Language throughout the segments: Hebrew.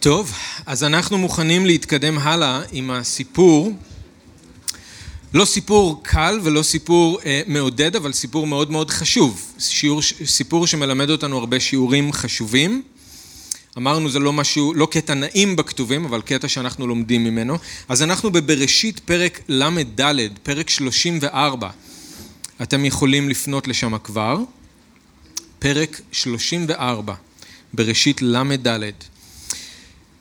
טוב, אז אנחנו מוכנים להתקדם הלאה עם הסיפור. לא סיפור קל ולא סיפור אה, מעודד, אבל סיפור מאוד מאוד חשוב. שיעור, סיפור שמלמד אותנו הרבה שיעורים חשובים. אמרנו זה לא משהו, לא קטע נעים בכתובים, אבל קטע שאנחנו לומדים ממנו. אז אנחנו בבראשית פרק ל"ד, פרק 34. אתם יכולים לפנות לשם כבר. פרק 34, בראשית ל"ד.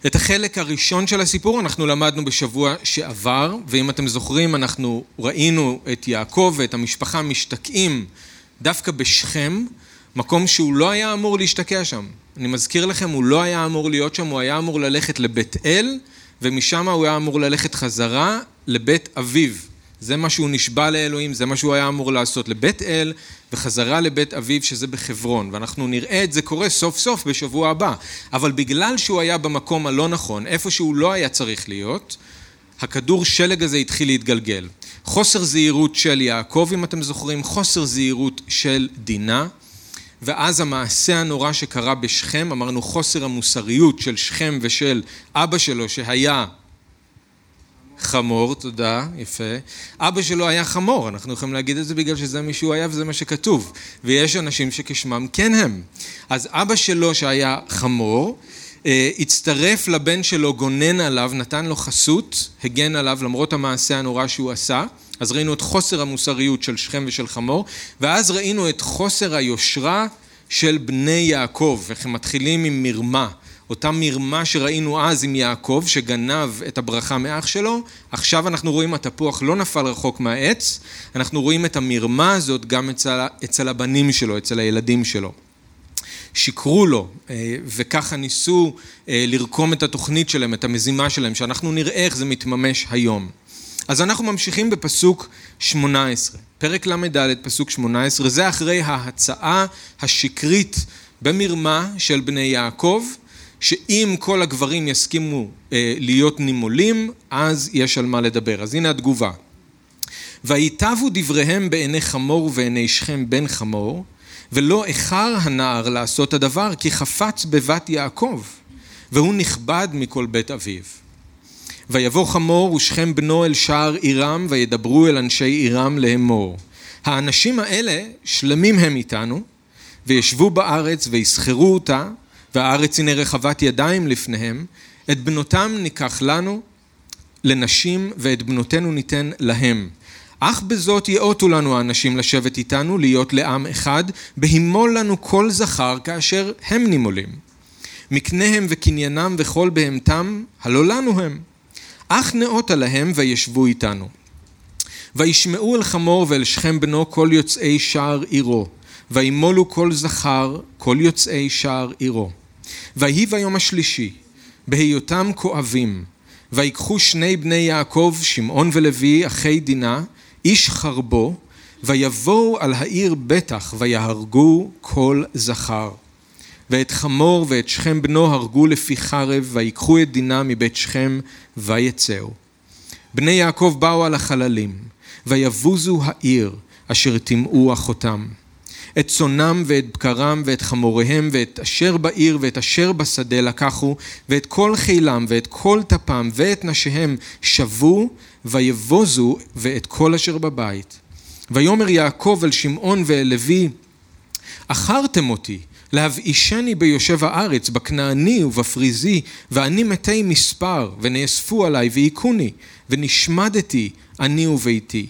את החלק הראשון של הסיפור אנחנו למדנו בשבוע שעבר, ואם אתם זוכרים אנחנו ראינו את יעקב ואת המשפחה משתקעים דווקא בשכם, מקום שהוא לא היה אמור להשתקע שם. אני מזכיר לכם, הוא לא היה אמור להיות שם, הוא היה אמור ללכת לבית אל, ומשם הוא היה אמור ללכת חזרה לבית אביו. זה מה שהוא נשבע לאלוהים, זה מה שהוא היה אמור לעשות לבית אל וחזרה לבית אביו שזה בחברון. ואנחנו נראה את זה קורה סוף סוף בשבוע הבא. אבל בגלל שהוא היה במקום הלא נכון, איפה שהוא לא היה צריך להיות הכדור שלג הזה התחיל להתגלגל. חוסר זהירות של יעקב אם אתם זוכרים, חוסר זהירות של דינה. ואז המעשה הנורא שקרה בשכם, אמרנו חוסר המוסריות של שכם ושל אבא שלו שהיה חמור, תודה, יפה. אבא שלו היה חמור, אנחנו יכולים להגיד את זה בגלל שזה מי שהוא היה וזה מה שכתוב. ויש אנשים שכשמם כן הם. אז אבא שלו שהיה חמור, אה, הצטרף לבן שלו, גונן עליו, נתן לו חסות, הגן עליו למרות המעשה הנורא שהוא עשה. אז ראינו את חוסר המוסריות של שכם ושל חמור, ואז ראינו את חוסר היושרה של בני יעקב, איך הם מתחילים עם מרמה. אותה מרמה שראינו אז עם יעקב שגנב את הברכה מאח שלו, עכשיו אנחנו רואים התפוח לא נפל רחוק מהעץ, אנחנו רואים את המרמה הזאת גם אצל, אצל הבנים שלו, אצל הילדים שלו. שיקרו לו אה, וככה ניסו אה, לרקום את התוכנית שלהם, את המזימה שלהם, שאנחנו נראה איך זה מתממש היום. אז אנחנו ממשיכים בפסוק 18, פרק ל"ד, פסוק 18, זה אחרי ההצעה השקרית במרמה של בני יעקב, שאם כל הגברים יסכימו אה, להיות נימולים, אז יש על מה לדבר. אז הנה התגובה. ויטבו דבריהם בעיני חמור ובעיני שכם בן חמור, ולא איחר הנער לעשות הדבר, כי חפץ בבת יעקב, והוא נכבד מכל בית אביו. ויבוא חמור ושכם בנו אל שער עירם, וידברו אל אנשי עירם לאמור. האנשים האלה שלמים הם איתנו, וישבו בארץ ויסחרו אותה, והארץ הנה רחבת ידיים לפניהם, את בנותם ניקח לנו לנשים ואת בנותינו ניתן להם. אך בזאת יאותו לנו האנשים לשבת איתנו, להיות לעם אחד, בהימול לנו כל זכר כאשר הם נימולים. מקניהם וקניינם וכל בהמתם, הלא לנו הם. אך נאותה להם וישבו איתנו. וישמעו אל חמור ואל שכם בנו כל יוצאי שער עירו, וימולו כל זכר כל יוצאי שער עירו. ויהי ביום השלישי, בהיותם כואבים, ויקחו שני בני יעקב, שמעון ולוי, אחי דינה, איש חרבו, ויבואו על העיר בטח, ויהרגו כל זכר. ואת חמור ואת שכם בנו הרגו לפי חרב, ויקחו את דינה מבית שכם, ויצאו. בני יעקב באו על החללים, ויבוזו העיר, אשר טימאו אחותם. את צונם ואת בקרם ואת חמוריהם ואת אשר בעיר ואת אשר בשדה לקחו ואת כל חילם ואת כל טפם ואת נשיהם שבו ויבוזו ואת כל אשר בבית. ויאמר יעקב אל שמעון ואל לוי אחרתם אותי להבאישני ביושב הארץ, בכנעני ובפריזי, ואני מתי מספר, ונאספו עלי והיכוני, ונשמדתי אני וביתי.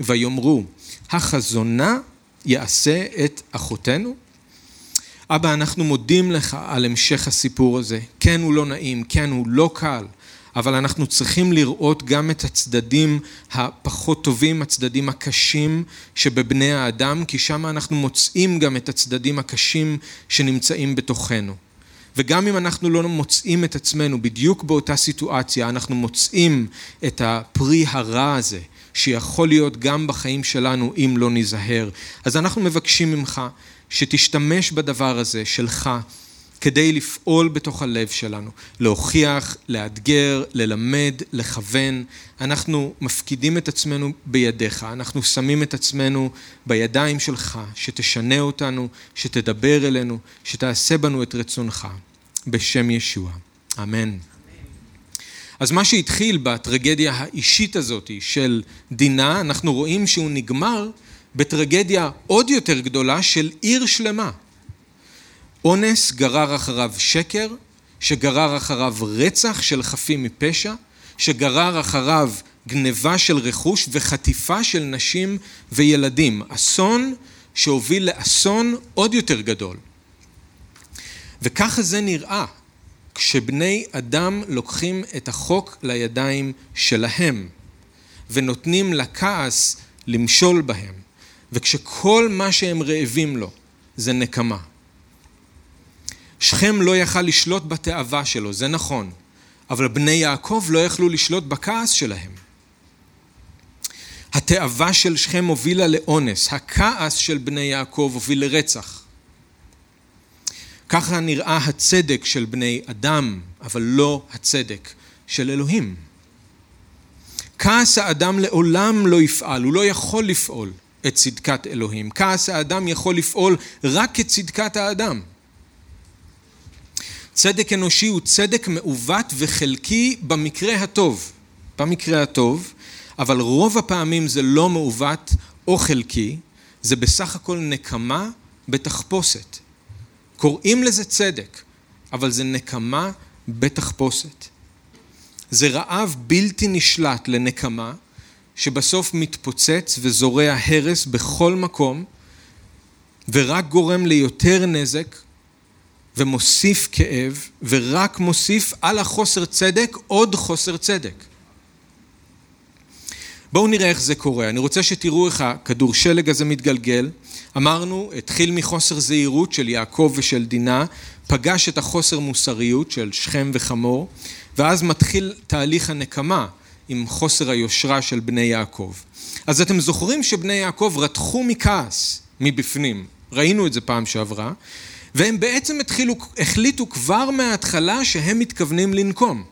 ויאמרו, החזונה יעשה את אחותנו? אבא, אנחנו מודים לך על המשך הסיפור הזה. כן, הוא לא נעים, כן, הוא לא קל, אבל אנחנו צריכים לראות גם את הצדדים הפחות טובים, הצדדים הקשים שבבני האדם, כי שם אנחנו מוצאים גם את הצדדים הקשים שנמצאים בתוכנו. וגם אם אנחנו לא מוצאים את עצמנו בדיוק באותה סיטואציה, אנחנו מוצאים את הפרי הרע הזה, שיכול להיות גם בחיים שלנו אם לא ניזהר. אז אנחנו מבקשים ממך שתשתמש בדבר הזה שלך כדי לפעול בתוך הלב שלנו, להוכיח, לאתגר, ללמד, לכוון. אנחנו מפקידים את עצמנו בידיך, אנחנו שמים את עצמנו בידיים שלך, שתשנה אותנו, שתדבר אלינו, שתעשה בנו את רצונך, בשם ישוע. אמן. אז מה שהתחיל בטרגדיה האישית הזאת של דינה, אנחנו רואים שהוא נגמר בטרגדיה עוד יותר גדולה של עיר שלמה. אונס גרר אחריו שקר, שגרר אחריו רצח של חפים מפשע, שגרר אחריו גניבה של רכוש וחטיפה של נשים וילדים. אסון שהוביל לאסון עוד יותר גדול. וככה זה נראה כשבני אדם לוקחים את החוק לידיים שלהם ונותנים לכעס למשול בהם וכשכל מה שהם רעבים לו זה נקמה. שכם לא יכל לשלוט בתאווה שלו, זה נכון, אבל בני יעקב לא יכלו לשלוט בכעס שלהם. התאווה של שכם הובילה לאונס, הכעס של בני יעקב הוביל לרצח. ככה נראה הצדק של בני אדם, אבל לא הצדק של אלוהים. כעס האדם לעולם לא יפעל, הוא לא יכול לפעול את צדקת אלוהים. כעס האדם יכול לפעול רק כצדקת האדם. צדק אנושי הוא צדק מעוות וחלקי במקרה הטוב. במקרה הטוב, אבל רוב הפעמים זה לא מעוות או חלקי, זה בסך הכל נקמה בתחפושת. קוראים לזה צדק, אבל זה נקמה בתחפושת. זה רעב בלתי נשלט לנקמה, שבסוף מתפוצץ וזורע הרס בכל מקום, ורק גורם ליותר נזק, ומוסיף כאב, ורק מוסיף על החוסר צדק עוד חוסר צדק. בואו נראה איך זה קורה. אני רוצה שתראו איך הכדור שלג הזה מתגלגל. אמרנו, התחיל מחוסר זהירות של יעקב ושל דינה, פגש את החוסר מוסריות של שכם וחמור, ואז מתחיל תהליך הנקמה עם חוסר היושרה של בני יעקב. אז אתם זוכרים שבני יעקב רתחו מכעס מבפנים, ראינו את זה פעם שעברה, והם בעצם התחילו, החליטו כבר מההתחלה שהם מתכוונים לנקום.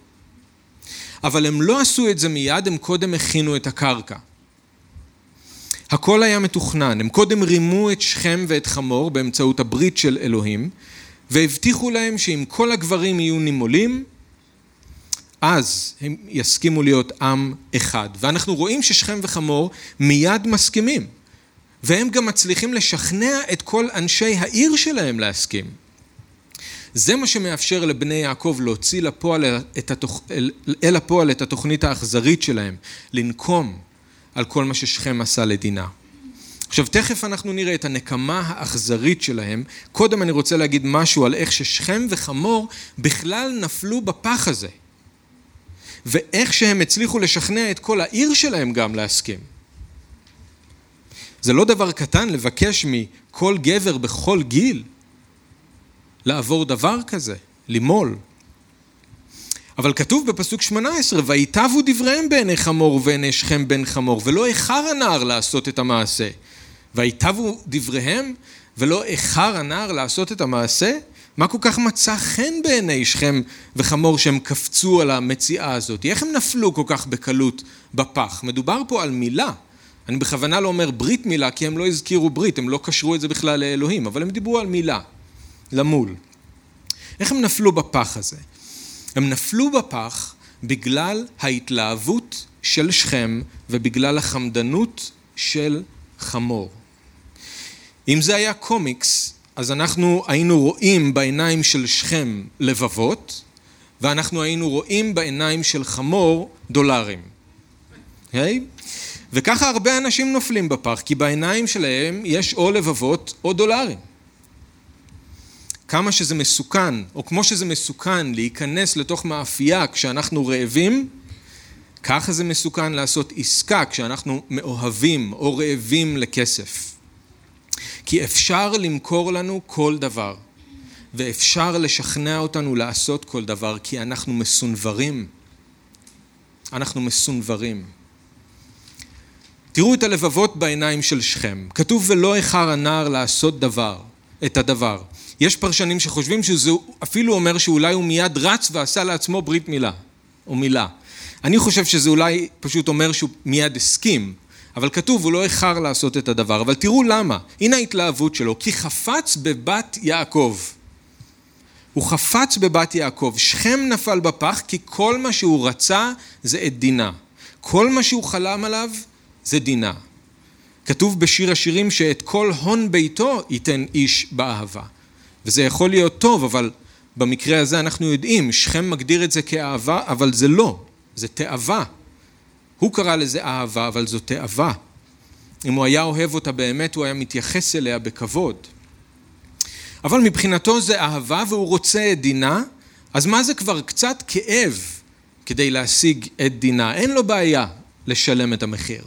אבל הם לא עשו את זה מיד, הם קודם הכינו את הקרקע. הכל היה מתוכנן, הם קודם רימו את שכם ואת חמור באמצעות הברית של אלוהים, והבטיחו להם שאם כל הגברים יהיו נימולים, אז הם יסכימו להיות עם אחד. ואנחנו רואים ששכם וחמור מיד מסכימים, והם גם מצליחים לשכנע את כל אנשי העיר שלהם להסכים. זה מה שמאפשר לבני יעקב להוציא לפועל את התוכ... אל הפועל את התוכנית האכזרית שלהם, לנקום על כל מה ששכם עשה לדינה. עכשיו תכף אנחנו נראה את הנקמה האכזרית שלהם. קודם אני רוצה להגיד משהו על איך ששכם וחמור בכלל נפלו בפח הזה. ואיך שהם הצליחו לשכנע את כל העיר שלהם גם להסכים. זה לא דבר קטן לבקש מכל גבר בכל גיל לעבור דבר כזה, למול. אבל כתוב בפסוק 18, ויטבו דבריהם בעיני חמור ובעיני שכם בן חמור, ולא איחר הנער לעשות את המעשה. ויטבו דבריהם, ולא איחר הנער לעשות את המעשה? מה כל כך מצא חן בעיני שכם וחמור שהם קפצו על המציאה הזאת? איך הם נפלו כל כך בקלות בפח? מדובר פה על מילה. אני בכוונה לא אומר ברית מילה, כי הם לא הזכירו ברית, הם לא קשרו את זה בכלל לאלוהים, אבל הם דיברו על מילה, למול. איך הם נפלו בפח הזה? הם נפלו בפח בגלל ההתלהבות של שכם ובגלל החמדנות של חמור. אם זה היה קומיקס, אז אנחנו היינו רואים בעיניים של שכם לבבות, ואנחנו היינו רואים בעיניים של חמור דולרים. Okay? וככה הרבה אנשים נופלים בפח, כי בעיניים שלהם יש או לבבות או דולרים. כמה שזה מסוכן, או כמו שזה מסוכן להיכנס לתוך מאפייה כשאנחנו רעבים, ככה זה מסוכן לעשות עסקה כשאנחנו מאוהבים או רעבים לכסף. כי אפשר למכור לנו כל דבר, ואפשר לשכנע אותנו לעשות כל דבר, כי אנחנו מסונברים. אנחנו מסונברים. תראו את הלבבות בעיניים של שכם. כתוב ולא איחר הנער לעשות דבר, את הדבר. יש פרשנים שחושבים שזה אפילו אומר שאולי הוא מיד רץ ועשה לעצמו ברית מילה, או מילה. אני חושב שזה אולי פשוט אומר שהוא מיד הסכים, אבל כתוב הוא לא איחר לעשות את הדבר. אבל תראו למה, הנה ההתלהבות שלו, כי חפץ בבת יעקב. הוא חפץ בבת יעקב, שכם נפל בפח כי כל מה שהוא רצה זה את דינה. כל מה שהוא חלם עליו זה דינה. כתוב בשיר השירים שאת כל הון ביתו ייתן איש באהבה. וזה יכול להיות טוב, אבל במקרה הזה אנחנו יודעים, שכם מגדיר את זה כאהבה, אבל זה לא, זה תאווה. הוא קרא לזה אהבה, אבל זו תאווה. אם הוא היה אוהב אותה באמת, הוא היה מתייחס אליה בכבוד. אבל מבחינתו זה אהבה והוא רוצה את דינה, אז מה זה כבר קצת כאב כדי להשיג את דינה? אין לו בעיה לשלם את המחיר.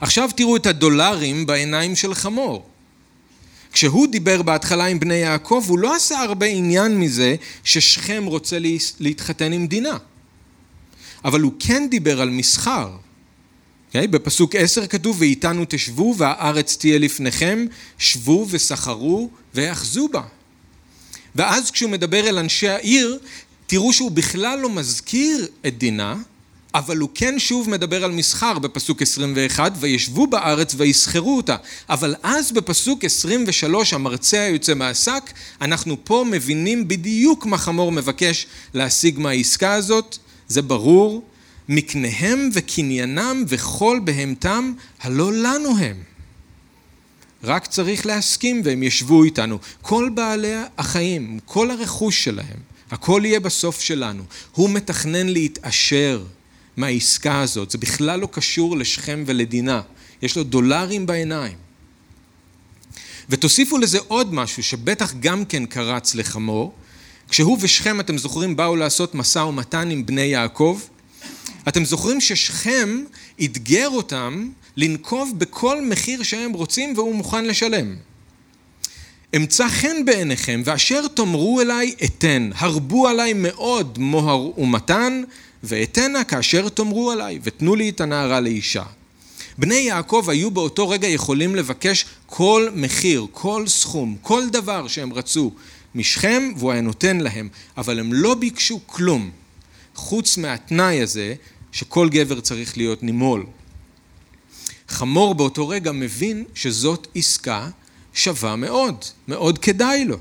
עכשיו תראו את הדולרים בעיניים של חמור. כשהוא דיבר בהתחלה עם בני יעקב, הוא לא עשה הרבה עניין מזה ששכם רוצה להתחתן עם דינה. אבל הוא כן דיבר על מסחר. Okay? אוקיי? בפסוק עשר כתוב, ואיתנו תשבו והארץ תהיה לפניכם, שבו וסחרו ויאחזו בה. ואז כשהוא מדבר אל אנשי העיר, תראו שהוא בכלל לא מזכיר את דינה, אבל הוא כן שוב מדבר על מסחר בפסוק 21, וישבו בארץ ויסחרו אותה. אבל אז בפסוק 23, המרצע היוצא מהשק, אנחנו פה מבינים בדיוק מה חמור מבקש להשיג מהעסקה הזאת, זה ברור, מקניהם וקניינם וכל בהמתם, הלא לנו הם. רק צריך להסכים והם ישבו איתנו. כל בעלי החיים, כל הרכוש שלהם, הכל יהיה בסוף שלנו. הוא מתכנן להתעשר מהעסקה הזאת. זה בכלל לא קשור לשכם ולדינה. יש לו דולרים בעיניים. ותוסיפו לזה עוד משהו שבטח גם כן קרץ לחמור. כשהוא ושכם, אתם זוכרים, באו לעשות משא ומתן עם בני יעקב. אתם זוכרים ששכם אתגר אותם לנקוב בכל מחיר שהם רוצים והוא מוכן לשלם. אמצא חן בעיניכם ואשר תאמרו אליי אתן, הרבו עליי מאוד מוהר ומתן ואתנה כאשר תאמרו עליי ותנו לי את הנערה לאישה. בני יעקב היו באותו רגע יכולים לבקש כל מחיר, כל סכום, כל דבר שהם רצו משכם והוא היה נותן להם, אבל הם לא ביקשו כלום חוץ מהתנאי הזה שכל גבר צריך להיות נימול. חמור באותו רגע מבין שזאת עסקה שווה מאוד, מאוד כדאי לו.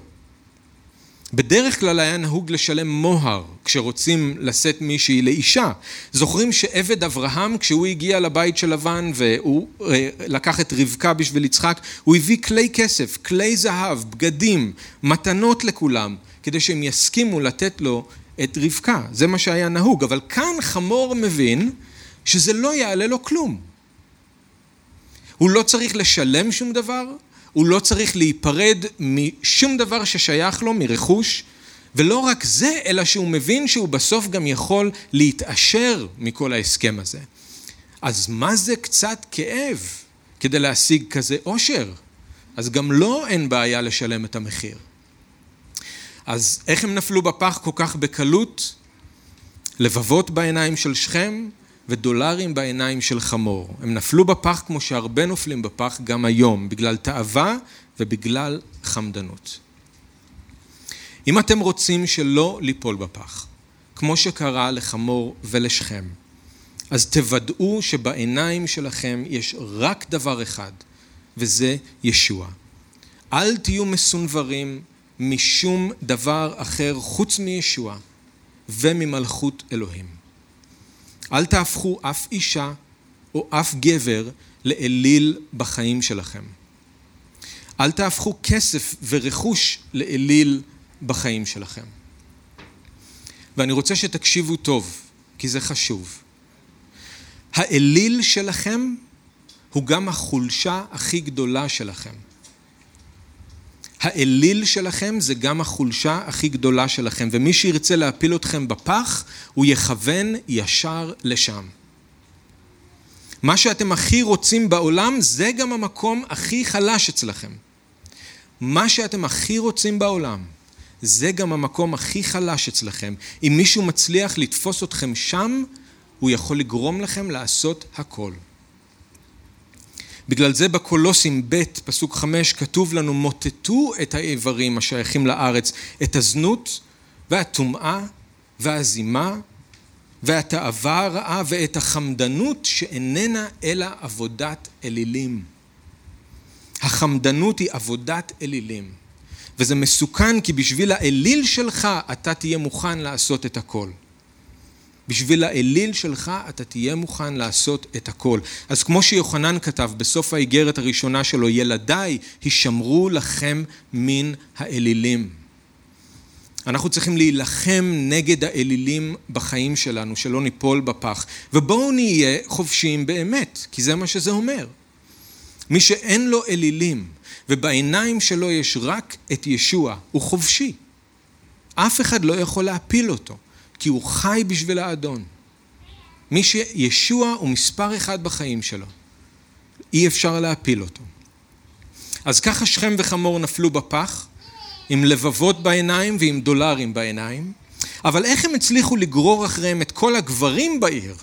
בדרך כלל היה נהוג לשלם מוהר כשרוצים לשאת מישהי לאישה. זוכרים שעבד אברהם, כשהוא הגיע לבית של לבן והוא אה, לקח את רבקה בשביל יצחק, הוא הביא כלי כסף, כלי זהב, בגדים, מתנות לכולם, כדי שהם יסכימו לתת לו את רבקה. זה מה שהיה נהוג. אבל כאן חמור מבין שזה לא יעלה לו כלום. הוא לא צריך לשלם שום דבר, הוא לא צריך להיפרד משום דבר ששייך לו, מרכוש, ולא רק זה, אלא שהוא מבין שהוא בסוף גם יכול להתעשר מכל ההסכם הזה. אז מה זה קצת כאב כדי להשיג כזה עושר? אז גם לו לא אין בעיה לשלם את המחיר. אז איך הם נפלו בפח כל כך בקלות? לבבות בעיניים של שכם ודולרים בעיניים של חמור. הם נפלו בפח כמו שהרבה נופלים בפח גם היום, בגלל תאווה ובגלל חמדנות. אם אתם רוצים שלא ליפול בפח, כמו שקרה לחמור ולשכם, אז תוודאו שבעיניים שלכם יש רק דבר אחד, וזה ישוע. אל תהיו מסונברים משום דבר אחר חוץ מישוע וממלכות אלוהים. אל תהפכו אף אישה או אף גבר לאליל בחיים שלכם. אל תהפכו כסף ורכוש לאליל בחיים שלכם. ואני רוצה שתקשיבו טוב, כי זה חשוב. האליל שלכם הוא גם החולשה הכי גדולה שלכם. האליל שלכם זה גם החולשה הכי גדולה שלכם, ומי שירצה להפיל אתכם בפח, הוא יכוון ישר לשם. מה שאתם הכי רוצים בעולם, זה גם המקום הכי חלש אצלכם. מה שאתם הכי רוצים בעולם, זה גם המקום הכי חלש אצלכם. אם מישהו מצליח לתפוס אתכם שם, הוא יכול לגרום לכם לעשות הכל. בגלל זה בקולוסים ב', פסוק חמש, כתוב לנו, מוטטו את האיברים השייכים לארץ, את הזנות והטומאה והזימה והתאווה הרעה ואת החמדנות שאיננה אלא עבודת אלילים. החמדנות היא עבודת אלילים. וזה מסוכן כי בשביל האליל שלך אתה תהיה מוכן לעשות את הכל. בשביל האליל שלך אתה תהיה מוכן לעשות את הכל. אז כמו שיוחנן כתב בסוף האיגרת הראשונה שלו, ילדיי, הישמרו לכם מן האלילים. אנחנו צריכים להילחם נגד האלילים בחיים שלנו, שלא ניפול בפח. ובואו נהיה חופשיים באמת, כי זה מה שזה אומר. מי שאין לו אלילים, ובעיניים שלו יש רק את ישוע, הוא חופשי. אף אחד לא יכול להפיל אותו. כי הוא חי בשביל האדון. מי שישוע הוא מספר אחד בחיים שלו. אי אפשר להפיל אותו. אז ככה שכם וחמור נפלו בפח, עם לבבות בעיניים ועם דולרים בעיניים, אבל איך הם הצליחו לגרור אחריהם את כל הגברים בעיר?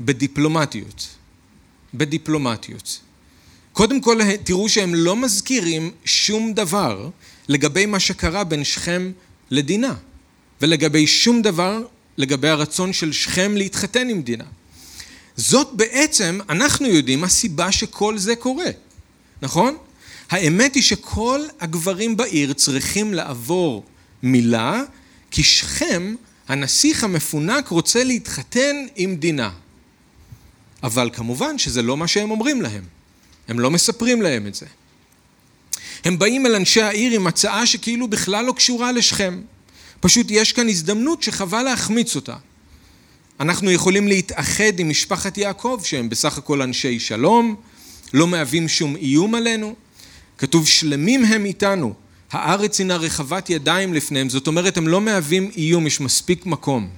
בדיפלומטיות. בדיפלומטיות. קודם כל תראו שהם לא מזכירים שום דבר לגבי מה שקרה בין שכם לדינה. ולגבי שום דבר לגבי הרצון של שכם להתחתן עם דינה. זאת בעצם, אנחנו יודעים, הסיבה שכל זה קורה, נכון? האמת היא שכל הגברים בעיר צריכים לעבור מילה, כי שכם, הנסיך המפונק, רוצה להתחתן עם דינה. אבל כמובן שזה לא מה שהם אומרים להם. הם לא מספרים להם את זה. הם באים אל אנשי העיר עם הצעה שכאילו בכלל לא קשורה לשכם. פשוט יש כאן הזדמנות שחבל להחמיץ אותה. אנחנו יכולים להתאחד עם משפחת יעקב, שהם בסך הכל אנשי שלום, לא מהווים שום איום עלינו. כתוב שלמים הם איתנו, הארץ הינה רחבת ידיים לפניהם, זאת אומרת הם לא מהווים איום, יש מספיק מקום.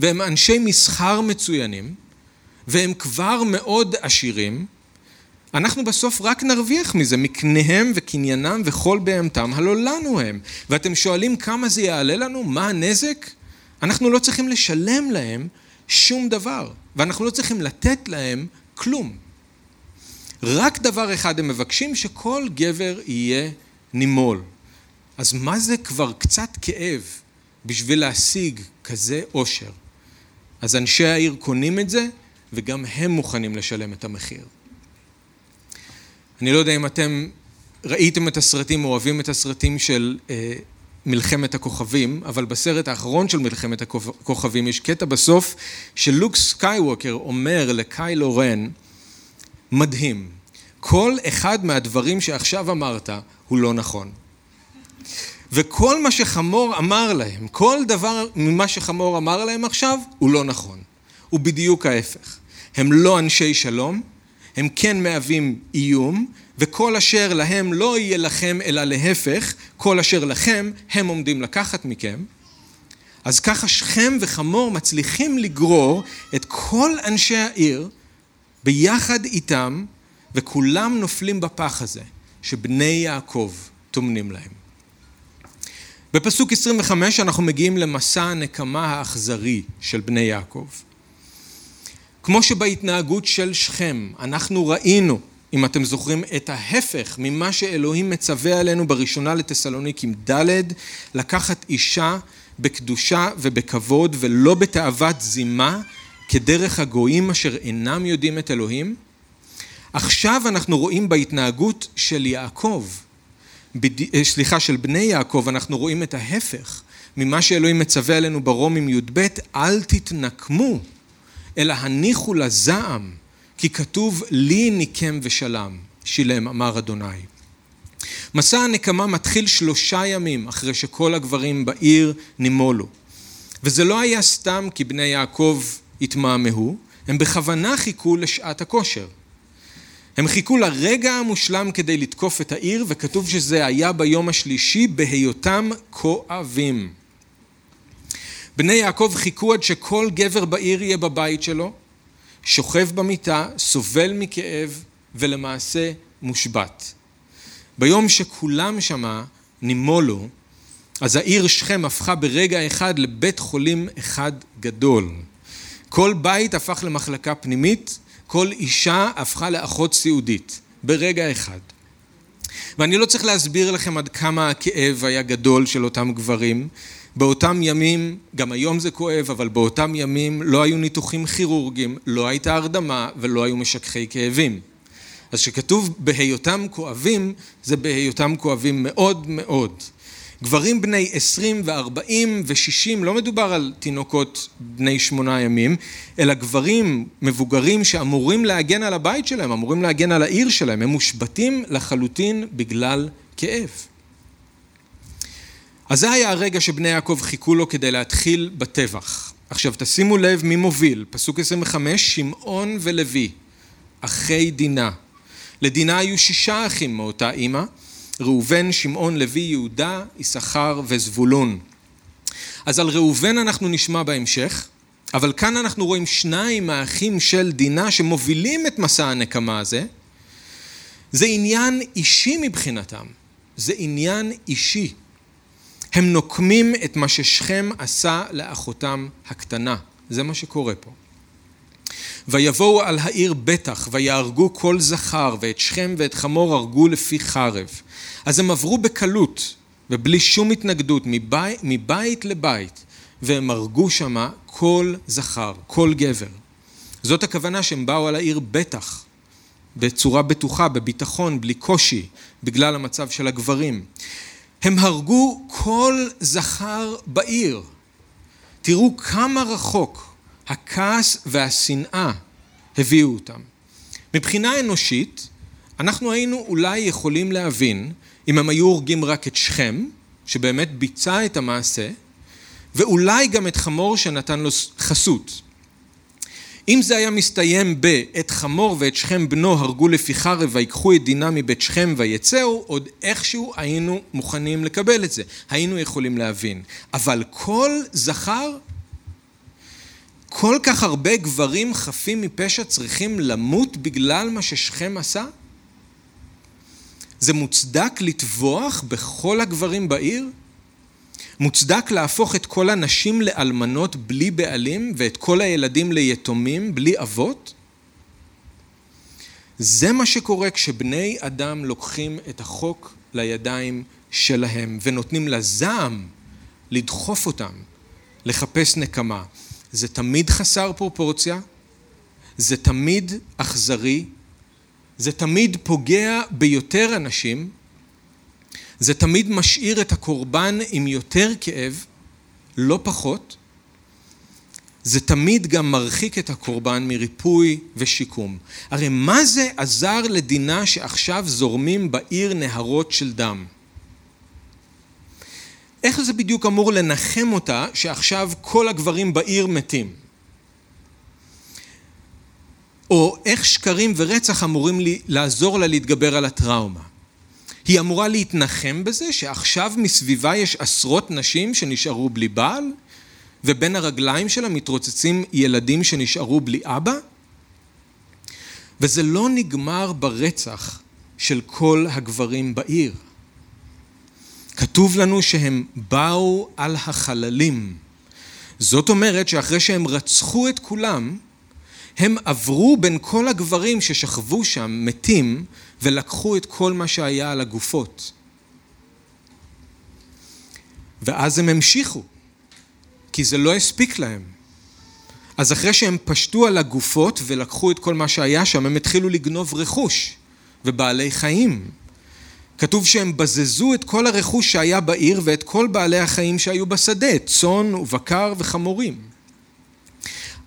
והם אנשי מסחר מצוינים, והם כבר מאוד עשירים, אנחנו בסוף רק נרוויח מזה, מקניהם וקניינם וכל בהמתם, הלא לנו הם. ואתם שואלים כמה זה יעלה לנו? מה הנזק? אנחנו לא צריכים לשלם להם שום דבר, ואנחנו לא צריכים לתת להם כלום. רק דבר אחד הם מבקשים, שכל גבר יהיה נימול. אז מה זה כבר קצת כאב בשביל להשיג כזה עושר? אז אנשי העיר קונים את זה, וגם הם מוכנים לשלם את המחיר. אני לא יודע אם אתם ראיתם את הסרטים, אוהבים את הסרטים של אה, מלחמת הכוכבים, אבל בסרט האחרון של מלחמת הכוכבים יש קטע בסוף שלוק סקייווקר אומר לקיילו רן, מדהים, כל אחד מהדברים שעכשיו אמרת הוא לא נכון. וכל מה שחמור אמר להם, כל דבר ממה שחמור אמר להם עכשיו, הוא לא נכון. הוא בדיוק ההפך. הם לא אנשי שלום, הם כן מהווים איום, וכל אשר להם לא יהיה לכם אלא להפך, כל אשר לכם הם עומדים לקחת מכם. אז ככה שכם וחמור מצליחים לגרור את כל אנשי העיר ביחד איתם, וכולם נופלים בפח הזה, שבני יעקב טומנים להם. בפסוק 25 אנחנו מגיעים למסע הנקמה האכזרי של בני יעקב. כמו שבהתנהגות של שכם אנחנו ראינו, אם אתם זוכרים, את ההפך ממה שאלוהים מצווה עלינו בראשונה לתסלוניקים ד', לקחת אישה בקדושה ובכבוד ולא בתאוות זימה כדרך הגויים אשר אינם יודעים את אלוהים. עכשיו אנחנו רואים בהתנהגות של יעקב, אה, סליחה, של בני יעקב, אנחנו רואים את ההפך ממה שאלוהים מצווה עלינו ברומים י"ב, אל תתנקמו אלא הניחו לזעם, כי כתוב לי ניקם ושלם, שילם, אמר אדוני. מסע הנקמה מתחיל שלושה ימים אחרי שכל הגברים בעיר נימולו. וזה לא היה סתם כי בני יעקב התמהמהו, הם בכוונה חיכו לשעת הכושר. הם חיכו לרגע המושלם כדי לתקוף את העיר, וכתוב שזה היה ביום השלישי בהיותם כואבים. בני יעקב חיכו עד שכל גבר בעיר יהיה בבית שלו, שוכב במיטה, סובל מכאב ולמעשה מושבת. ביום שכולם שמה נימולו, אז העיר שכם הפכה ברגע אחד לבית חולים אחד גדול. כל בית הפך למחלקה פנימית, כל אישה הפכה לאחות סיעודית, ברגע אחד. ואני לא צריך להסביר לכם עד כמה הכאב היה גדול של אותם גברים, באותם ימים, גם היום זה כואב, אבל באותם ימים לא היו ניתוחים כירורגיים, לא הייתה הרדמה ולא היו משככי כאבים. אז כשכתוב בהיותם כואבים, זה בהיותם כואבים מאוד מאוד. גברים בני עשרים וארבעים ושישים, לא מדובר על תינוקות בני שמונה ימים, אלא גברים מבוגרים שאמורים להגן על הבית שלהם, אמורים להגן על העיר שלהם, הם מושבתים לחלוטין בגלל כאב. אז זה היה הרגע שבני יעקב חיכו לו כדי להתחיל בטבח. עכשיו תשימו לב מי מוביל, פסוק 25, שמעון ולוי, אחי דינה. לדינה היו שישה אחים מאותה אימא, ראובן, שמעון, לוי, יהודה, יששכר וזבולון. אז על ראובן אנחנו נשמע בהמשך, אבל כאן אנחנו רואים שניים מהאחים של דינה שמובילים את מסע הנקמה הזה. זה עניין אישי מבחינתם, זה עניין אישי. הם נוקמים את מה ששכם עשה לאחותם הקטנה, זה מה שקורה פה. ויבואו על העיר בטח, ויהרגו כל זכר, ואת שכם ואת חמור הרגו לפי חרב. אז הם עברו בקלות, ובלי שום התנגדות, מבית, מבית לבית, והם הרגו שמה כל זכר, כל גבר. זאת הכוונה שהם באו על העיר בטח, בצורה בטוחה, בביטחון, בלי קושי, בגלל המצב של הגברים. הם הרגו כל זכר בעיר. תראו כמה רחוק הכעס והשנאה הביאו אותם. מבחינה אנושית, אנחנו היינו אולי יכולים להבין אם הם היו הורגים רק את שכם, שבאמת ביצע את המעשה, ואולי גם את חמור שנתן לו חסות. אם זה היה מסתיים ב"את חמור ואת שכם בנו הרגו לפי חרב ויקחו את דינה מבית שכם ויצאו", עוד איכשהו היינו מוכנים לקבל את זה, היינו יכולים להבין. אבל כל זכר, כל כך הרבה גברים חפים מפשע צריכים למות בגלל מה ששכם עשה? זה מוצדק לטבוח בכל הגברים בעיר? מוצדק להפוך את כל הנשים לאלמנות בלי בעלים ואת כל הילדים ליתומים בלי אבות? זה מה שקורה כשבני אדם לוקחים את החוק לידיים שלהם ונותנים לזעם לדחוף אותם, לחפש נקמה. זה תמיד חסר פרופורציה, זה תמיד אכזרי, זה תמיד פוגע ביותר אנשים, זה תמיד משאיר את הקורבן עם יותר כאב, לא פחות. זה תמיד גם מרחיק את הקורבן מריפוי ושיקום. הרי מה זה עזר לדינה שעכשיו זורמים בעיר נהרות של דם? איך זה בדיוק אמור לנחם אותה שעכשיו כל הגברים בעיר מתים? או איך שקרים ורצח אמורים לי, לעזור לה להתגבר על הטראומה. היא אמורה להתנחם בזה שעכשיו מסביבה יש עשרות נשים שנשארו בלי בעל, ובין הרגליים שלה מתרוצצים ילדים שנשארו בלי אבא? וזה לא נגמר ברצח של כל הגברים בעיר. כתוב לנו שהם באו על החללים. זאת אומרת שאחרי שהם רצחו את כולם, הם עברו בין כל הגברים ששכבו שם מתים ולקחו את כל מה שהיה על הגופות. ואז הם המשיכו, כי זה לא הספיק להם. אז אחרי שהם פשטו על הגופות ולקחו את כל מה שהיה שם, הם התחילו לגנוב רכוש ובעלי חיים. כתוב שהם בזזו את כל הרכוש שהיה בעיר ואת כל בעלי החיים שהיו בשדה, צאן ובקר וחמורים.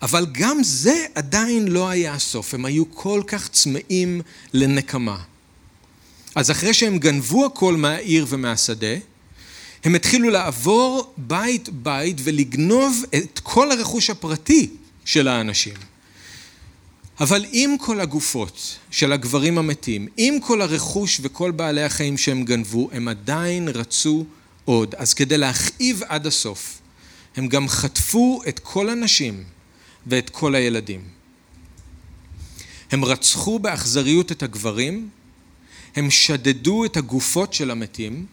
אבל גם זה עדיין לא היה הסוף, הם היו כל כך צמאים לנקמה. אז אחרי שהם גנבו הכל מהעיר ומהשדה, הם התחילו לעבור בית בית ולגנוב את כל הרכוש הפרטי של האנשים. אבל עם כל הגופות של הגברים המתים, עם כל הרכוש וכל בעלי החיים שהם גנבו, הם עדיין רצו עוד. אז כדי להכאיב עד הסוף, הם גם חטפו את כל הנשים ואת כל הילדים. הם רצחו באכזריות את הגברים, הם שדדו את הגופות של המתים,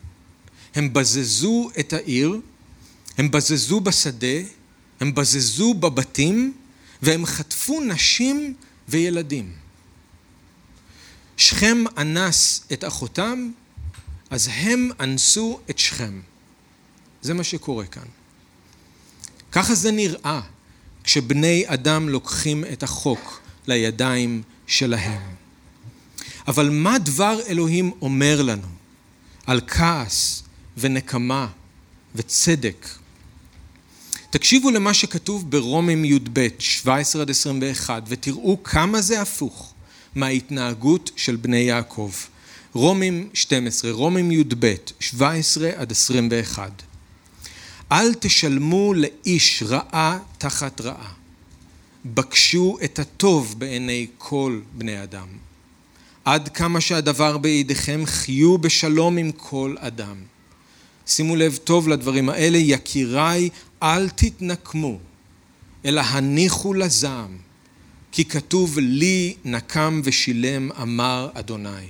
הם בזזו את העיר, הם בזזו בשדה, הם בזזו בבתים, והם חטפו נשים וילדים. שכם אנס את אחותם, אז הם אנסו את שכם. זה מה שקורה כאן. ככה זה נראה כשבני אדם לוקחים את החוק לידיים שלהם. אבל מה דבר אלוהים אומר לנו על כעס ונקמה וצדק? תקשיבו למה שכתוב ברומים י"ב, 17 עד 21, ותראו כמה זה הפוך מההתנהגות של בני יעקב. רומים 12, רומים י"ב, 17 עד 21. אל תשלמו לאיש רעה תחת רעה. בקשו את הטוב בעיני כל בני אדם. עד כמה שהדבר בידיכם חיו בשלום עם כל אדם. שימו לב טוב לדברים האלה, יקיריי, אל תתנקמו, אלא הניחו לזעם, כי כתוב לי נקם ושילם אמר אדוני.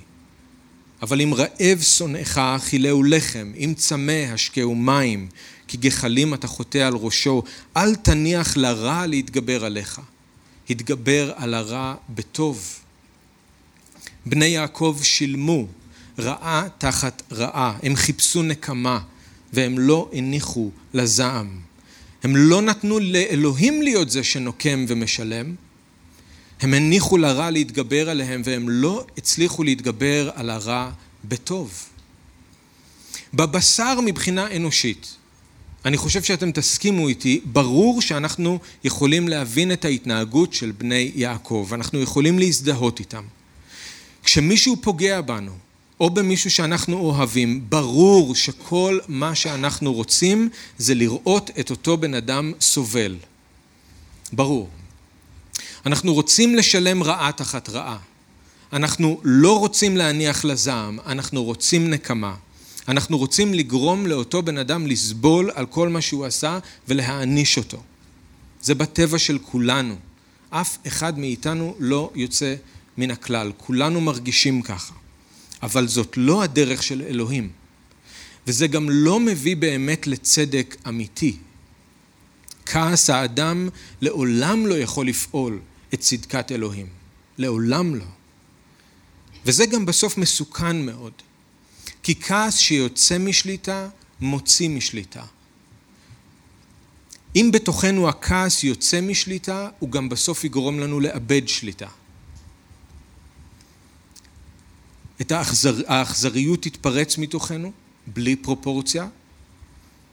אבל אם רעב שונאיך אכילהו לחם, אם צמא השקהו מים, כי גחלים אתה חוטא על ראשו, אל תניח לרע להתגבר עליך, התגבר על הרע בטוב. בני יעקב שילמו רעה תחת רעה, הם חיפשו נקמה והם לא הניחו לזעם. הם לא נתנו לאלוהים להיות זה שנוקם ומשלם, הם הניחו לרע להתגבר עליהם והם לא הצליחו להתגבר על הרע בטוב. בבשר מבחינה אנושית, אני חושב שאתם תסכימו איתי, ברור שאנחנו יכולים להבין את ההתנהגות של בני יעקב, אנחנו יכולים להזדהות איתם. כשמישהו פוגע בנו, או במישהו שאנחנו אוהבים, ברור שכל מה שאנחנו רוצים זה לראות את אותו בן אדם סובל. ברור. אנחנו רוצים לשלם רעה תחת רעה. אנחנו לא רוצים להניח לזעם, אנחנו רוצים נקמה. אנחנו רוצים לגרום לאותו בן אדם לסבול על כל מה שהוא עשה ולהעניש אותו. זה בטבע של כולנו. אף אחד מאיתנו לא יוצא מן הכלל. כולנו מרגישים ככה. אבל זאת לא הדרך של אלוהים. וזה גם לא מביא באמת לצדק אמיתי. כעס האדם לעולם לא יכול לפעול את צדקת אלוהים. לעולם לא. וזה גם בסוף מסוכן מאוד. כי כעס שיוצא משליטה, מוציא משליטה. אם בתוכנו הכעס יוצא משליטה, הוא גם בסוף יגרום לנו לאבד שליטה. את האכזר, האכזריות תתפרץ מתוכנו, בלי פרופורציה.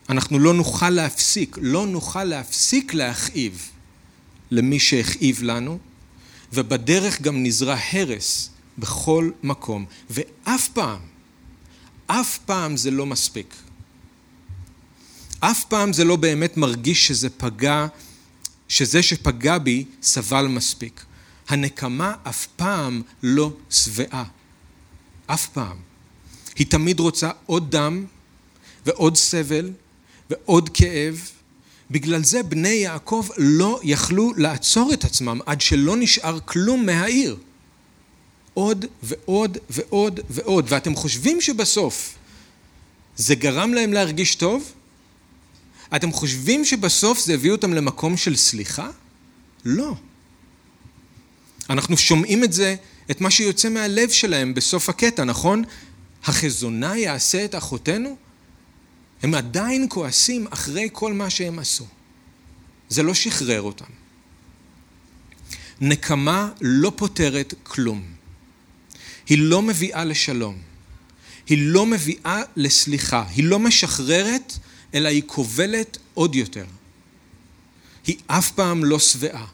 אנחנו לא נוכל להפסיק, לא נוכל להפסיק להכאיב למי שהכאיב לנו, ובדרך גם נזרע הרס בכל מקום, ואף פעם, אף פעם זה לא מספיק. אף פעם זה לא באמת מרגיש שזה פגע, שזה שפגע בי סבל מספיק. הנקמה אף פעם לא שבעה. אף פעם. היא תמיד רוצה עוד דם ועוד סבל ועוד כאב. בגלל זה בני יעקב לא יכלו לעצור את עצמם עד שלא נשאר כלום מהעיר. עוד ועוד ועוד ועוד. ואתם חושבים שבסוף זה גרם להם להרגיש טוב? אתם חושבים שבסוף זה הביא אותם למקום של סליחה? לא. אנחנו שומעים את זה את מה שיוצא מהלב שלהם בסוף הקטע, נכון? החזונה יעשה את אחותינו? הם עדיין כועסים אחרי כל מה שהם עשו. זה לא שחרר אותם. נקמה לא פותרת כלום. היא לא מביאה לשלום. היא לא מביאה לסליחה. היא לא משחררת, אלא היא כובלת עוד יותר. היא אף פעם לא שבעה.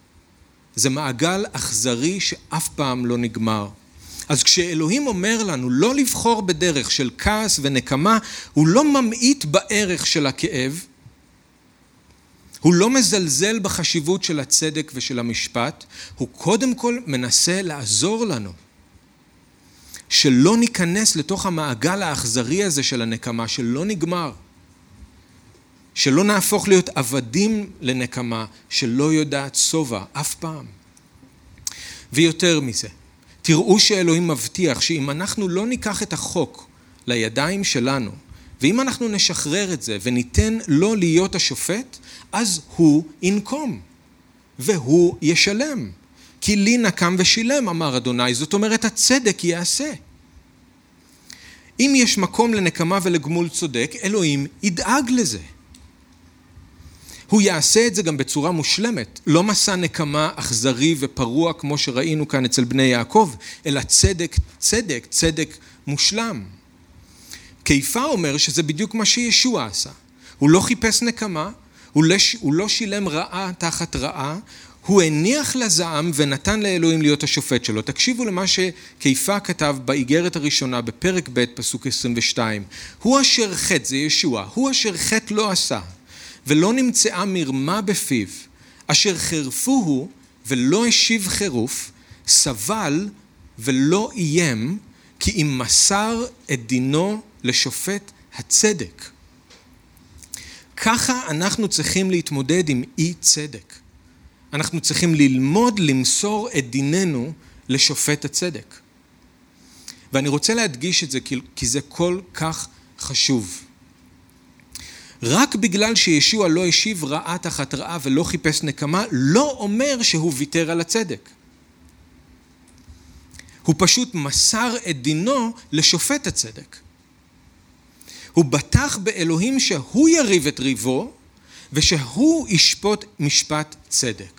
זה מעגל אכזרי שאף פעם לא נגמר. אז כשאלוהים אומר לנו לא לבחור בדרך של כעס ונקמה, הוא לא ממעיט בערך של הכאב, הוא לא מזלזל בחשיבות של הצדק ושל המשפט, הוא קודם כל מנסה לעזור לנו. שלא ניכנס לתוך המעגל האכזרי הזה של הנקמה, שלא נגמר. שלא נהפוך להיות עבדים לנקמה שלא יודעת שובע אף פעם. ויותר מזה, תראו שאלוהים מבטיח שאם אנחנו לא ניקח את החוק לידיים שלנו, ואם אנחנו נשחרר את זה וניתן לו להיות השופט, אז הוא ינקום, והוא ישלם. כי לי נקם ושילם, אמר אדוני, זאת אומרת הצדק ייעשה. אם יש מקום לנקמה ולגמול צודק, אלוהים ידאג לזה. הוא יעשה את זה גם בצורה מושלמת, לא מסע נקמה אכזרי ופרוע כמו שראינו כאן אצל בני יעקב, אלא צדק, צדק, צדק מושלם. קיפה אומר שזה בדיוק מה שישוע עשה. הוא לא חיפש נקמה, הוא לא שילם רעה תחת רעה, הוא הניח לזעם ונתן לאלוהים להיות השופט שלו. תקשיבו למה שקיפה כתב באיגרת הראשונה בפרק ב' פסוק 22. הוא אשר חטא, זה ישוע, הוא אשר חטא לא עשה, ולא נמצאה מרמה בפיו, אשר חירפוהו ולא השיב חירוף, סבל ולא איים, כי אם מסר את דינו לשופט הצדק. ככה אנחנו צריכים להתמודד עם אי צדק. אנחנו צריכים ללמוד למסור את דיננו לשופט הצדק. ואני רוצה להדגיש את זה כי זה כל כך חשוב. רק בגלל שישוע לא השיב רעה תחת רעה ולא חיפש נקמה, לא אומר שהוא ויתר על הצדק. הוא פשוט מסר את דינו לשופט הצדק. הוא בטח באלוהים שהוא יריב את ריבו ושהוא ישפוט משפט צדק.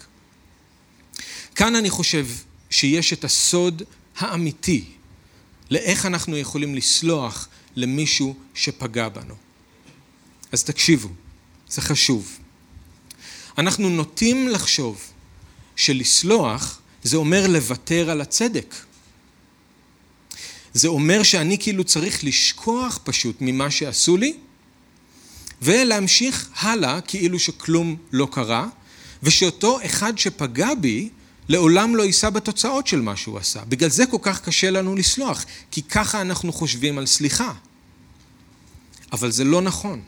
כאן אני חושב שיש את הסוד האמיתי לאיך אנחנו יכולים לסלוח למישהו שפגע בנו. אז תקשיבו, זה חשוב. אנחנו נוטים לחשוב שלסלוח זה אומר לוותר על הצדק. זה אומר שאני כאילו צריך לשכוח פשוט ממה שעשו לי ולהמשיך הלאה כאילו שכלום לא קרה ושאותו אחד שפגע בי לעולם לא יישא בתוצאות של מה שהוא עשה. בגלל זה כל כך קשה לנו לסלוח, כי ככה אנחנו חושבים על סליחה. אבל זה לא נכון.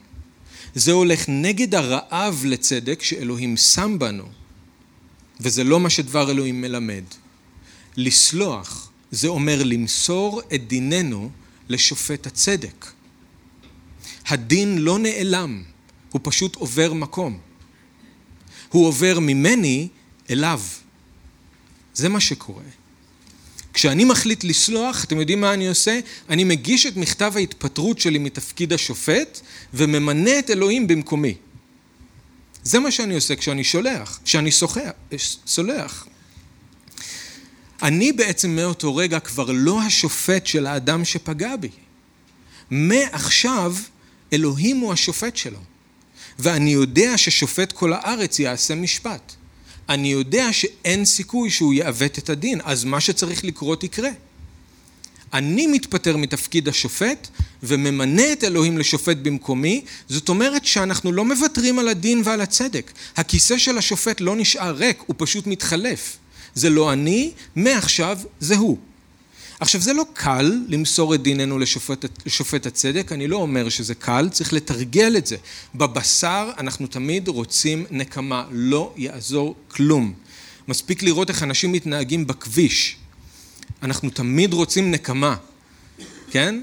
זה הולך נגד הרעב לצדק שאלוהים שם בנו, וזה לא מה שדבר אלוהים מלמד. לסלוח זה אומר למסור את דיננו לשופט הצדק. הדין לא נעלם, הוא פשוט עובר מקום. הוא עובר ממני אליו. זה מה שקורה. כשאני מחליט לסלוח, אתם יודעים מה אני עושה? אני מגיש את מכתב ההתפטרות שלי מתפקיד השופט וממנה את אלוהים במקומי. זה מה שאני עושה כשאני שולח, כשאני סולח. אני בעצם מאותו רגע כבר לא השופט של האדם שפגע בי. מעכשיו אלוהים הוא השופט שלו. ואני יודע ששופט כל הארץ יעשה משפט. אני יודע שאין סיכוי שהוא יעוות את הדין, אז מה שצריך לקרות יקרה. אני מתפטר מתפקיד השופט וממנה את אלוהים לשופט במקומי, זאת אומרת שאנחנו לא מוותרים על הדין ועל הצדק. הכיסא של השופט לא נשאר ריק, הוא פשוט מתחלף. זה לא אני, מעכשיו זה הוא. עכשיו זה לא קל למסור את דיננו לשופט, לשופט הצדק, אני לא אומר שזה קל, צריך לתרגל את זה. בבשר אנחנו תמיד רוצים נקמה, לא יעזור כלום. מספיק לראות איך אנשים מתנהגים בכביש. אנחנו תמיד רוצים נקמה, כן?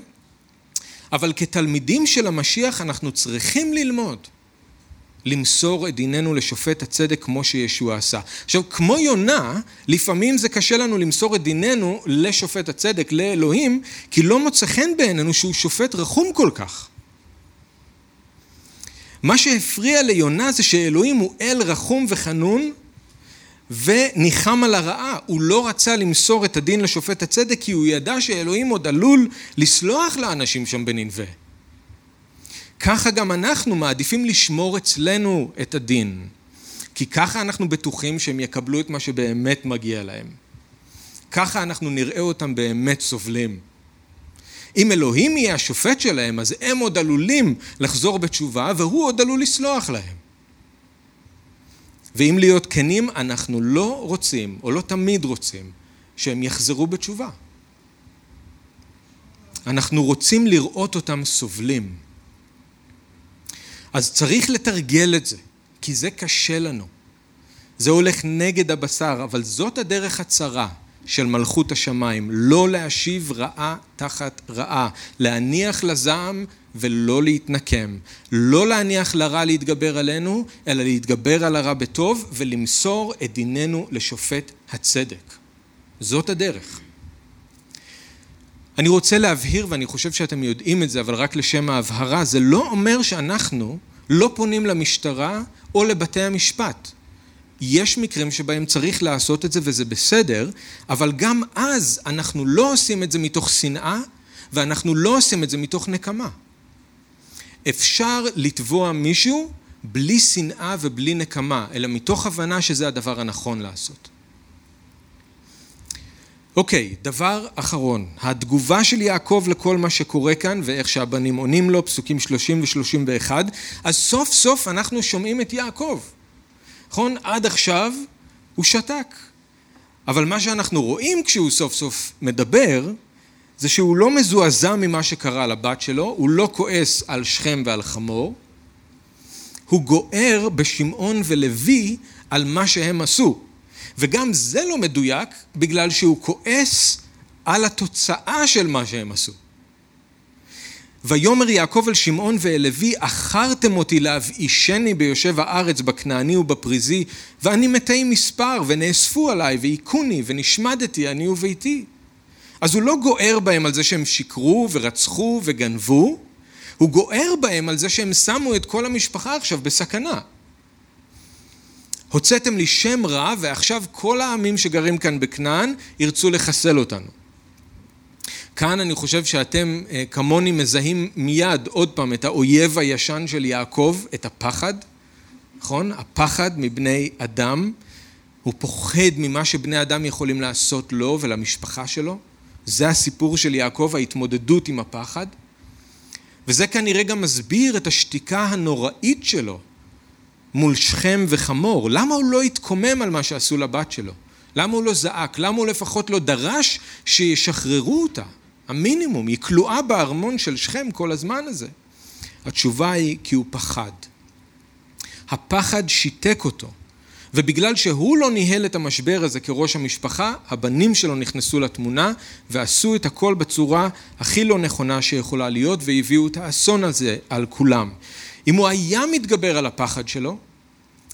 אבל כתלמידים של המשיח אנחנו צריכים ללמוד למסור את דיננו לשופט הצדק כמו שישוע עשה. עכשיו, כמו יונה, לפעמים זה קשה לנו למסור את דיננו לשופט הצדק, לאלוהים, כי לא מוצא חן בעינינו שהוא שופט רחום כל כך. מה שהפריע ליונה זה שאלוהים הוא אל רחום וחנון וניחם על הרעה. הוא לא רצה למסור את הדין לשופט הצדק כי הוא ידע שאלוהים עוד עלול לסלוח לאנשים שם בננבה. ככה גם אנחנו מעדיפים לשמור אצלנו את הדין, כי ככה אנחנו בטוחים שהם יקבלו את מה שבאמת מגיע להם. ככה אנחנו נראה אותם באמת סובלים. אם אלוהים יהיה השופט שלהם, אז הם עוד עלולים לחזור בתשובה, והוא עוד עלול לסלוח להם. ואם להיות כנים, אנחנו לא רוצים, או לא תמיד רוצים, שהם יחזרו בתשובה. אנחנו רוצים לראות אותם סובלים. אז צריך לתרגל את זה, כי זה קשה לנו. זה הולך נגד הבשר, אבל זאת הדרך הצרה של מלכות השמיים, לא להשיב רעה תחת רעה, להניח לזעם ולא להתנקם, לא להניח לרע להתגבר עלינו, אלא להתגבר על הרע בטוב ולמסור את דיננו לשופט הצדק. זאת הדרך. אני רוצה להבהיר, ואני חושב שאתם יודעים את זה, אבל רק לשם ההבהרה, זה לא אומר שאנחנו לא פונים למשטרה או לבתי המשפט. יש מקרים שבהם צריך לעשות את זה וזה בסדר, אבל גם אז אנחנו לא עושים את זה מתוך שנאה ואנחנו לא עושים את זה מתוך נקמה. אפשר לתבוע מישהו בלי שנאה ובלי נקמה, אלא מתוך הבנה שזה הדבר הנכון לעשות. אוקיי, דבר אחרון, התגובה של יעקב לכל מה שקורה כאן ואיך שהבנים עונים לו, פסוקים 30 ו-31, אז סוף סוף אנחנו שומעים את יעקב. נכון? עד עכשיו הוא שתק. אבל מה שאנחנו רואים כשהוא סוף סוף מדבר, זה שהוא לא מזועזע ממה שקרה לבת שלו, הוא לא כועס על שכם ועל חמור, הוא גוער בשמעון ולוי על מה שהם עשו. וגם זה לא מדויק בגלל שהוא כועס על התוצאה של מה שהם עשו. ויאמר יעקב אל שמעון ואל לוי, אחרתם אותי להבאישני ביושב הארץ, בכנעני ובפריזי, ואני מתי מספר, ונאספו עליי, והיכוני, ונשמדתי אני וביתי. אז הוא לא גוער בהם על זה שהם שיקרו ורצחו וגנבו, הוא גוער בהם על זה שהם שמו את כל המשפחה עכשיו בסכנה. הוצאתם לי שם רע, ועכשיו כל העמים שגרים כאן בכנען ירצו לחסל אותנו. כאן אני חושב שאתם אה, כמוני מזהים מיד עוד פעם את האויב הישן של יעקב, את הפחד, נכון? הפחד מבני אדם. הוא פוחד ממה שבני אדם יכולים לעשות לו ולמשפחה שלו. זה הסיפור של יעקב, ההתמודדות עם הפחד. וזה כנראה גם מסביר את השתיקה הנוראית שלו מול שכם וחמור. למה הוא לא התקומם על מה שעשו לבת שלו? למה הוא לא זעק? למה הוא לפחות לא דרש שישחררו אותה? המינימום, היא כלואה בארמון של שכם כל הזמן הזה. התשובה היא כי הוא פחד. הפחד שיתק אותו, ובגלל שהוא לא ניהל את המשבר הזה כראש המשפחה, הבנים שלו נכנסו לתמונה ועשו את הכל בצורה הכי לא נכונה שיכולה להיות והביאו את האסון הזה על כולם. אם הוא היה מתגבר על הפחד שלו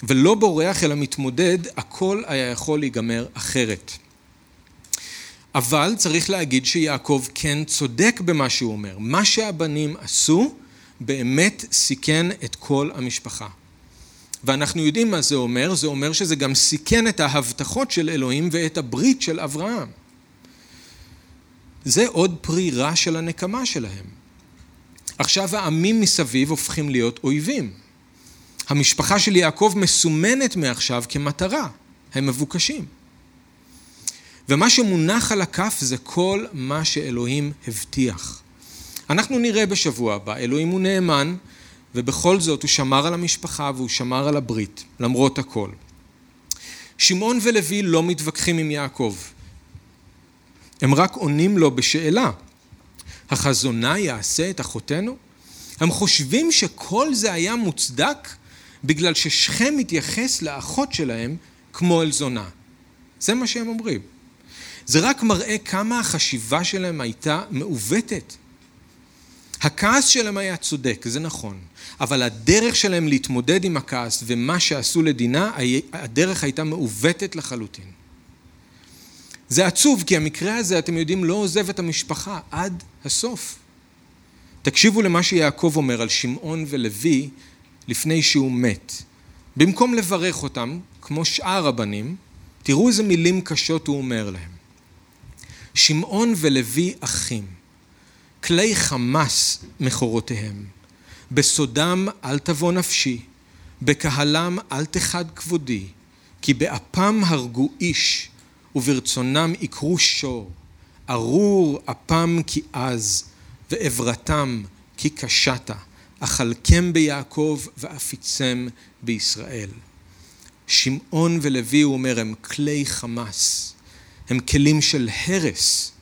ולא בורח אלא מתמודד, הכל היה יכול להיגמר אחרת. אבל צריך להגיד שיעקב כן צודק במה שהוא אומר. מה שהבנים עשו באמת סיכן את כל המשפחה. ואנחנו יודעים מה זה אומר, זה אומר שזה גם סיכן את ההבטחות של אלוהים ואת הברית של אברהם. זה עוד פרי רע של הנקמה שלהם. עכשיו העמים מסביב הופכים להיות אויבים. המשפחה של יעקב מסומנת מעכשיו כמטרה, הם מבוקשים. ומה שמונח על הכף זה כל מה שאלוהים הבטיח. אנחנו נראה בשבוע הבא, אלוהים הוא נאמן, ובכל זאת הוא שמר על המשפחה והוא שמר על הברית, למרות הכל. שמעון ולוי לא מתווכחים עם יעקב. הם רק עונים לו בשאלה, החזונה יעשה את אחותנו? הם חושבים שכל זה היה מוצדק בגלל ששכם מתייחס לאחות שלהם כמו אל זונה. זה מה שהם אומרים. זה רק מראה כמה החשיבה שלהם הייתה מעוותת. הכעס שלהם היה צודק, זה נכון, אבל הדרך שלהם להתמודד עם הכעס ומה שעשו לדינה, הדרך הייתה מעוותת לחלוטין. זה עצוב, כי המקרה הזה, אתם יודעים, לא עוזב את המשפחה עד הסוף. תקשיבו למה שיעקב אומר על שמעון ולוי לפני שהוא מת. במקום לברך אותם, כמו שאר הבנים, תראו איזה מילים קשות הוא אומר להם. שמעון ולוי אחים, כלי חמס מכורותיהם, בסודם אל תבוא נפשי, בקהלם אל תחד כבודי, כי באפם הרגו איש, וברצונם יקרו שור, ארור אפם כי עז, ועברתם כי קשת, אכלכם ביעקב ואפיצם בישראל. שמעון ולוי, הוא אומר, הם כלי חמס. הם כלים של הרס.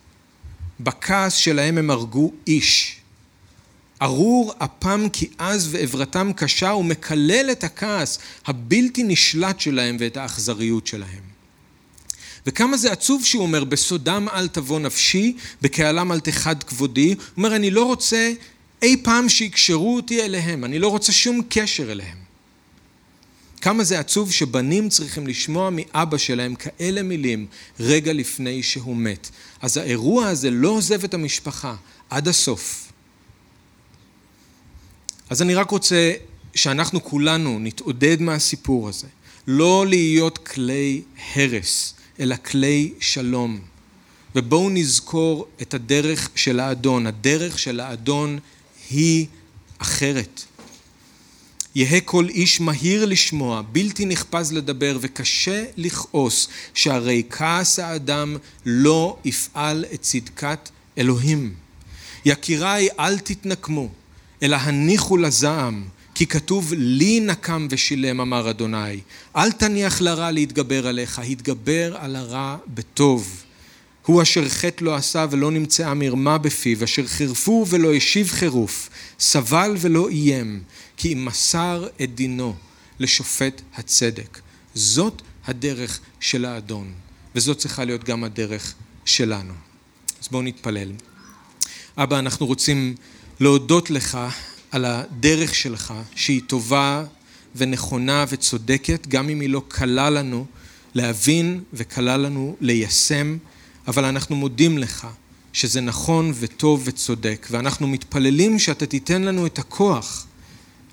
בכעס שלהם הם הרגו איש. ארור אפם כי עז ועברתם קשה ומקלל את הכעס הבלתי נשלט שלהם ואת האכזריות שלהם. וכמה זה עצוב שהוא אומר, בסודם אל תבוא נפשי, בקהלם אל תחד כבודי. הוא אומר, אני לא רוצה אי פעם שיקשרו אותי אליהם, אני לא רוצה שום קשר אליהם. כמה זה עצוב שבנים צריכים לשמוע מאבא שלהם כאלה מילים רגע לפני שהוא מת. אז האירוע הזה לא עוזב את המשפחה עד הסוף. אז אני רק רוצה שאנחנו כולנו נתעודד מהסיפור הזה, לא להיות כלי הרס, אלא כלי שלום. ובואו נזכור את הדרך של האדון. הדרך של האדון היא אחרת. יהא כל איש מהיר לשמוע, בלתי נחפז לדבר וקשה לכעוס, שהרי כעס האדם לא יפעל את צדקת אלוהים. יקיריי אל תתנקמו, אלא הניחו לזעם, כי כתוב לי נקם ושילם אמר אדוני, אל תניח לרע להתגבר עליך, התגבר על הרע בטוב. הוא אשר חטא לא עשה ולא נמצאה מרמה בפיו, אשר חירפו ולא השיב חירוף, סבל ולא איים, כי אם מסר את דינו לשופט הצדק. זאת הדרך של האדון, וזאת צריכה להיות גם הדרך שלנו. אז בואו נתפלל. אבא, אנחנו רוצים להודות לך על הדרך שלך, שהיא טובה ונכונה וצודקת, גם אם היא לא קלה לנו להבין וקלה לנו ליישם, אבל אנחנו מודים לך שזה נכון וטוב וצודק, ואנחנו מתפללים שאתה תיתן לנו את הכוח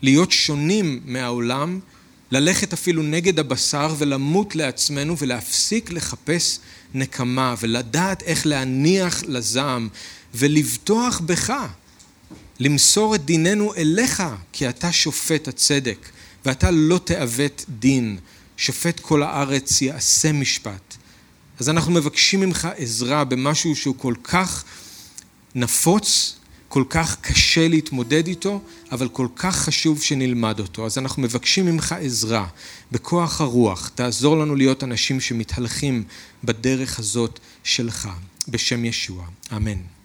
להיות שונים מהעולם, ללכת אפילו נגד הבשר ולמות לעצמנו ולהפסיק לחפש נקמה ולדעת איך להניח לזעם ולבטוח בך, למסור את דיננו אליך, כי אתה שופט הצדק ואתה לא תעוות דין, שופט כל הארץ יעשה משפט. אז אנחנו מבקשים ממך עזרה במשהו שהוא כל כך נפוץ כל כך קשה להתמודד איתו, אבל כל כך חשוב שנלמד אותו. אז אנחנו מבקשים ממך עזרה בכוח הרוח, תעזור לנו להיות אנשים שמתהלכים בדרך הזאת שלך, בשם ישוע. אמן.